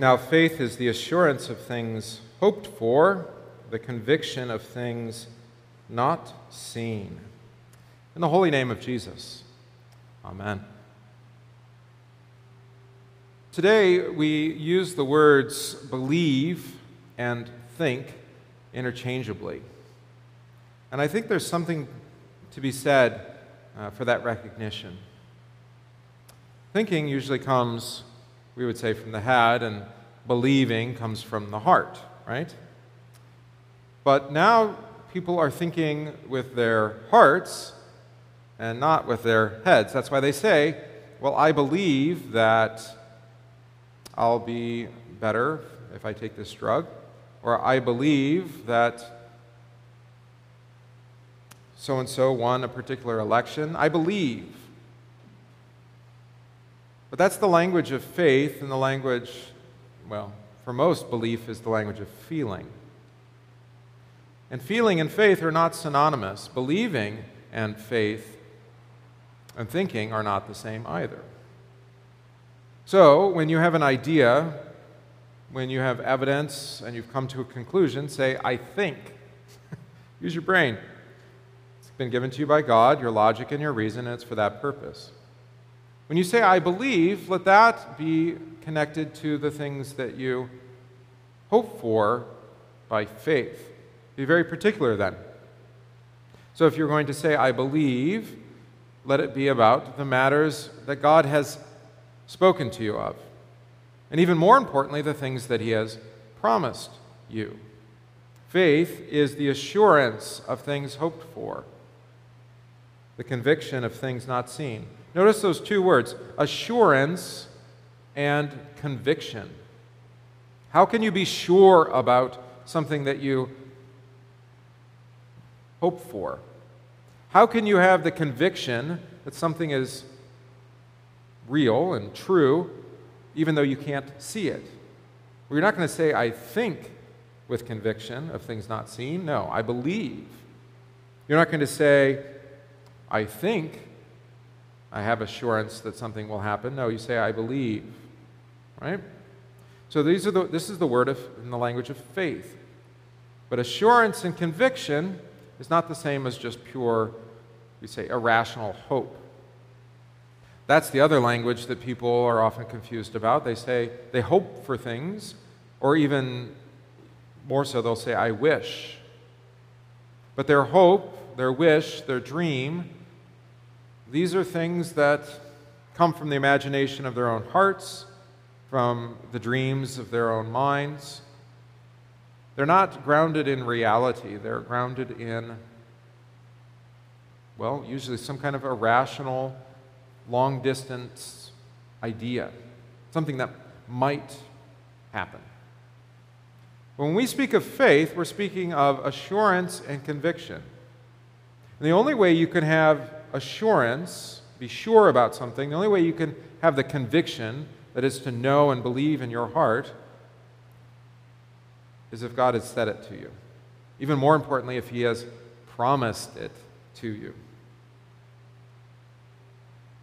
Now, faith is the assurance of things hoped for, the conviction of things not seen. In the holy name of Jesus, Amen. Today, we use the words believe and think interchangeably. And I think there's something to be said uh, for that recognition. Thinking usually comes, we would say, from the head, and believing comes from the heart, right? But now people are thinking with their hearts and not with their heads. That's why they say, Well, I believe that I'll be better if I take this drug, or I believe that so and so won a particular election. I believe. But that's the language of faith, and the language, well, for most, belief is the language of feeling. And feeling and faith are not synonymous. Believing and faith and thinking are not the same either. So, when you have an idea, when you have evidence and you've come to a conclusion, say, I think. Use your brain. It's been given to you by God, your logic and your reason, and it's for that purpose. When you say, I believe, let that be connected to the things that you hope for by faith. Be very particular then. So if you're going to say, I believe, let it be about the matters that God has spoken to you of. And even more importantly, the things that He has promised you. Faith is the assurance of things hoped for, the conviction of things not seen. Notice those two words assurance and conviction. How can you be sure about something that you hope for? How can you have the conviction that something is real and true, even though you can't see it. Well, you're not going to say, I think with conviction of things not seen. No, I believe. You're not going to say, I think I have assurance that something will happen. No, you say, I believe. Right? So these are the, this is the word of, in the language of faith. But assurance and conviction is not the same as just pure, we say, irrational hope. That's the other language that people are often confused about. They say they hope for things, or even more so, they'll say, I wish. But their hope, their wish, their dream, these are things that come from the imagination of their own hearts, from the dreams of their own minds. They're not grounded in reality, they're grounded in, well, usually some kind of irrational long distance idea, something that might happen. When we speak of faith, we're speaking of assurance and conviction. And the only way you can have assurance, be sure about something, the only way you can have the conviction, that is to know and believe in your heart, is if God has said it to you. Even more importantly, if He has promised it to you.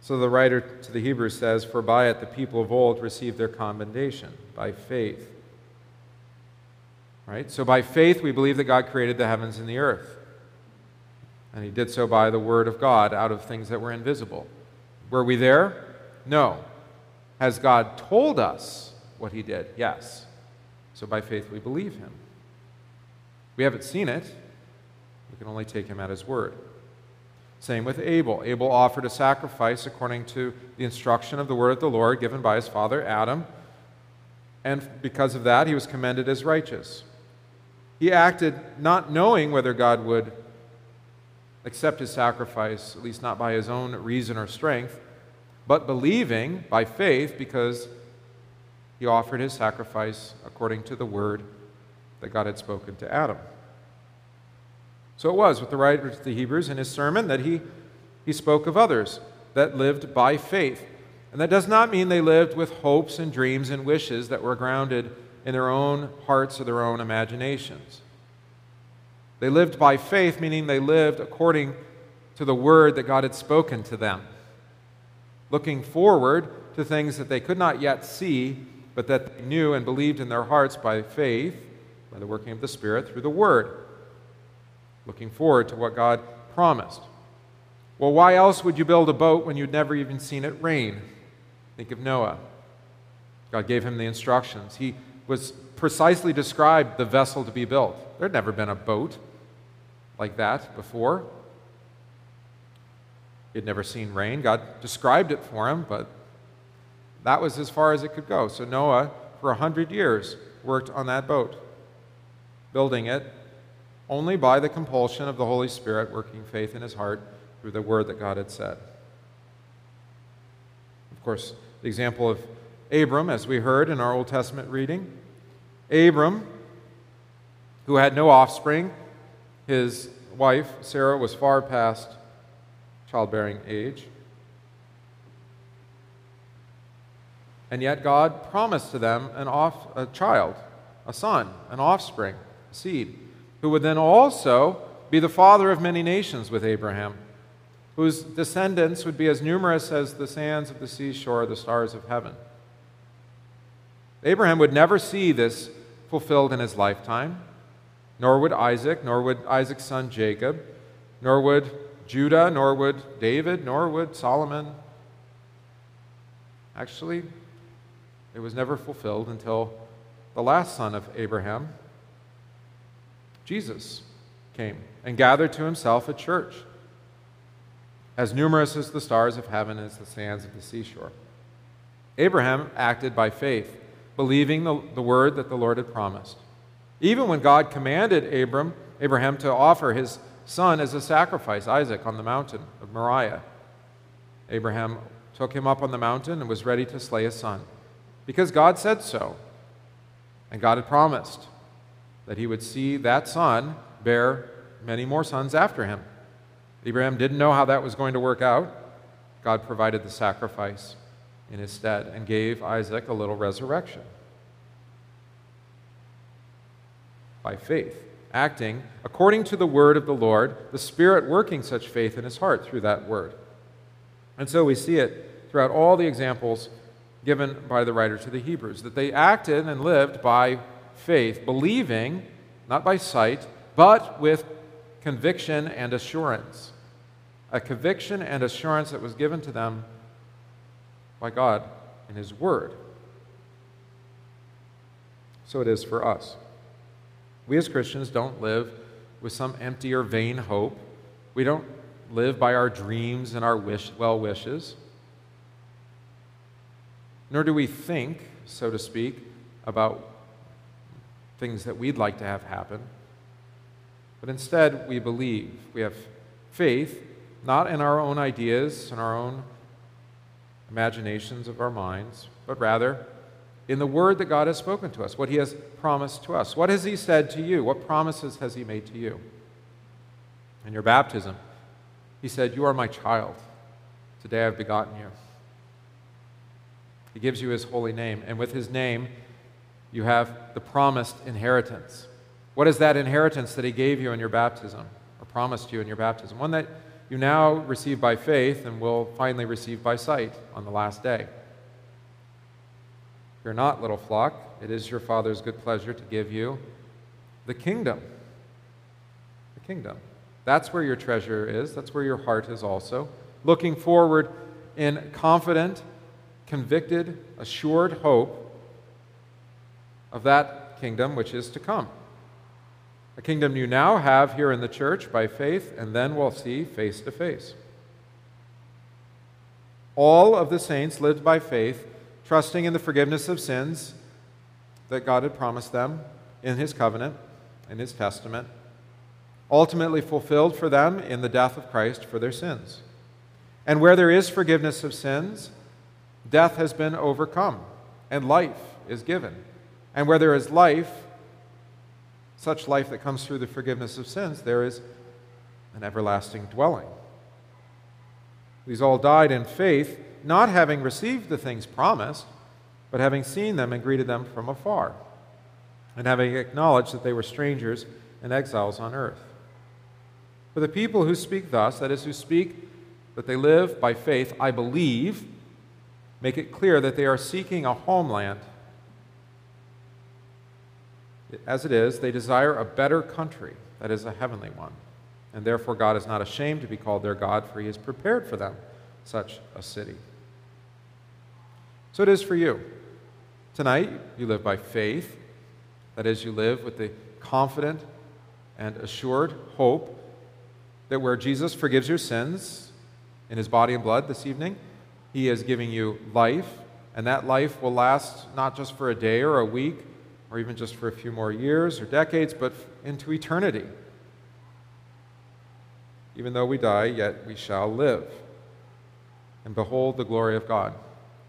So the writer to the Hebrews says, For by it the people of old received their commendation, by faith. Right? So by faith we believe that God created the heavens and the earth. And he did so by the word of God out of things that were invisible. Were we there? No. Has God told us what he did? Yes. So by faith we believe him. We haven't seen it. We can only take him at his word. Same with Abel. Abel offered a sacrifice according to the instruction of the word of the Lord given by his father Adam. And because of that, he was commended as righteous. He acted not knowing whether God would accept his sacrifice, at least not by his own reason or strength, but believing by faith because he offered his sacrifice according to the word that God had spoken to Adam. So it was with the writer to the Hebrews in his sermon that he, he spoke of others that lived by faith. And that does not mean they lived with hopes and dreams and wishes that were grounded in their own hearts or their own imaginations. They lived by faith, meaning they lived according to the word that God had spoken to them, looking forward to things that they could not yet see, but that they knew and believed in their hearts by faith, by the working of the Spirit, through the Word, looking forward to what God promised. Well, why else would you build a boat when you'd never even seen it rain? Think of Noah. God gave him the instructions. He was precisely described the vessel to be built. There'd never been a boat like that before. He had never seen rain. God described it for him, but that was as far as it could go. So Noah, for a hundred years, worked on that boat, building it only by the compulsion of the Holy Spirit working faith in his heart through the word that God had said. Of course, the example of Abram, as we heard in our Old Testament reading. Abram, who had no offspring, his wife, Sarah, was far past childbearing age. And yet God promised to them an off, a child, a son, an offspring, a seed, who would then also be the father of many nations with Abraham whose descendants would be as numerous as the sands of the seashore, the stars of heaven. Abraham would never see this fulfilled in his lifetime, nor would Isaac, nor would Isaac's son Jacob, nor would Judah, nor would David, nor would Solomon. Actually, it was never fulfilled until the last son of Abraham, Jesus, came and gathered to himself a church as numerous as the stars of heaven as the sands of the seashore. Abraham acted by faith, believing the, the word that the Lord had promised. Even when God commanded Abram, Abraham to offer his son as a sacrifice, Isaac, on the mountain of Moriah, Abraham took him up on the mountain and was ready to slay his son because God said so. And God had promised that he would see that son bear many more sons after him. Abraham didn't know how that was going to work out. God provided the sacrifice in his stead and gave Isaac a little resurrection. By faith, acting according to the word of the Lord, the Spirit working such faith in his heart through that word. And so we see it throughout all the examples given by the writer to the Hebrews that they acted and lived by faith, believing, not by sight, but with conviction and assurance a conviction and assurance that was given to them by God and His Word. So it is for us. We as Christians don't live with some empty or vain hope. We don't live by our dreams and our wish, well wishes. Nor do we think, so to speak, about things that we'd like to have happen. But instead, we believe. We have faith not in our own ideas and our own imaginations of our minds, but rather in the word that God has spoken to us, what He has promised to us. What has He said to you? What promises has He made to you? In your baptism, He said, You are my child. Today I've begotten you. He gives you His holy name, and with His name, you have the promised inheritance. What is that inheritance that He gave you in your baptism, or promised you in your baptism? One that you now receive by faith and will finally receive by sight on the last day. You're not, little flock. It is your Father's good pleasure to give you the kingdom. The kingdom. That's where your treasure is. That's where your heart is also. Looking forward in confident, convicted, assured hope of that kingdom which is to come a kingdom you now have here in the church by faith, and then we'll see face to face. All of the saints lived by faith, trusting in the forgiveness of sins that God had promised them in His covenant, in His testament, ultimately fulfilled for them in the death of Christ for their sins. And where there is forgiveness of sins, death has been overcome, and life is given. And where there is life, such life that comes through the forgiveness of sins, there is an everlasting dwelling. These all died in faith, not having received the things promised, but having seen them and greeted them from afar, and having acknowledged that they were strangers and exiles on earth. For the people who speak thus, that is, who speak that they live by faith, I believe, make it clear that they are seeking a homeland As it is, they desire a better country, that is, a heavenly one. And therefore, God is not ashamed to be called their God, for he has prepared for them such a city. So it is for you. Tonight, you live by faith. That is, you live with the confident and assured hope that where Jesus forgives your sins in his body and blood this evening, he is giving you life, and that life will last not just for a day or a week or even just for a few more years or decades, but into eternity. Even though we die, yet we shall live and behold the glory of God,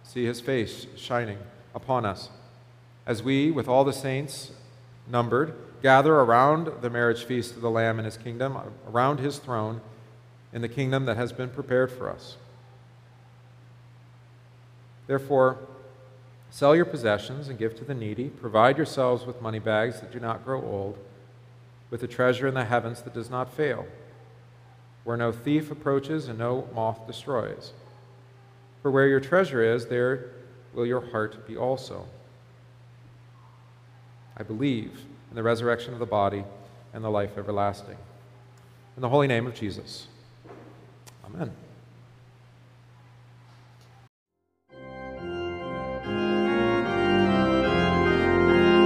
see his face shining upon us as we, with all the saints numbered, gather around the marriage feast of the Lamb in his kingdom, around his throne, in the kingdom that has been prepared for us. Therefore, sell your possessions and give to the needy. Provide yourselves with money bags that do not grow old, with a treasure in the heavens that does not fail, where no thief approaches and no moth destroys. For where your treasure is, there will your heart be also. I believe in the resurrection of the body and the life everlasting. In the holy name of Jesus. Amen.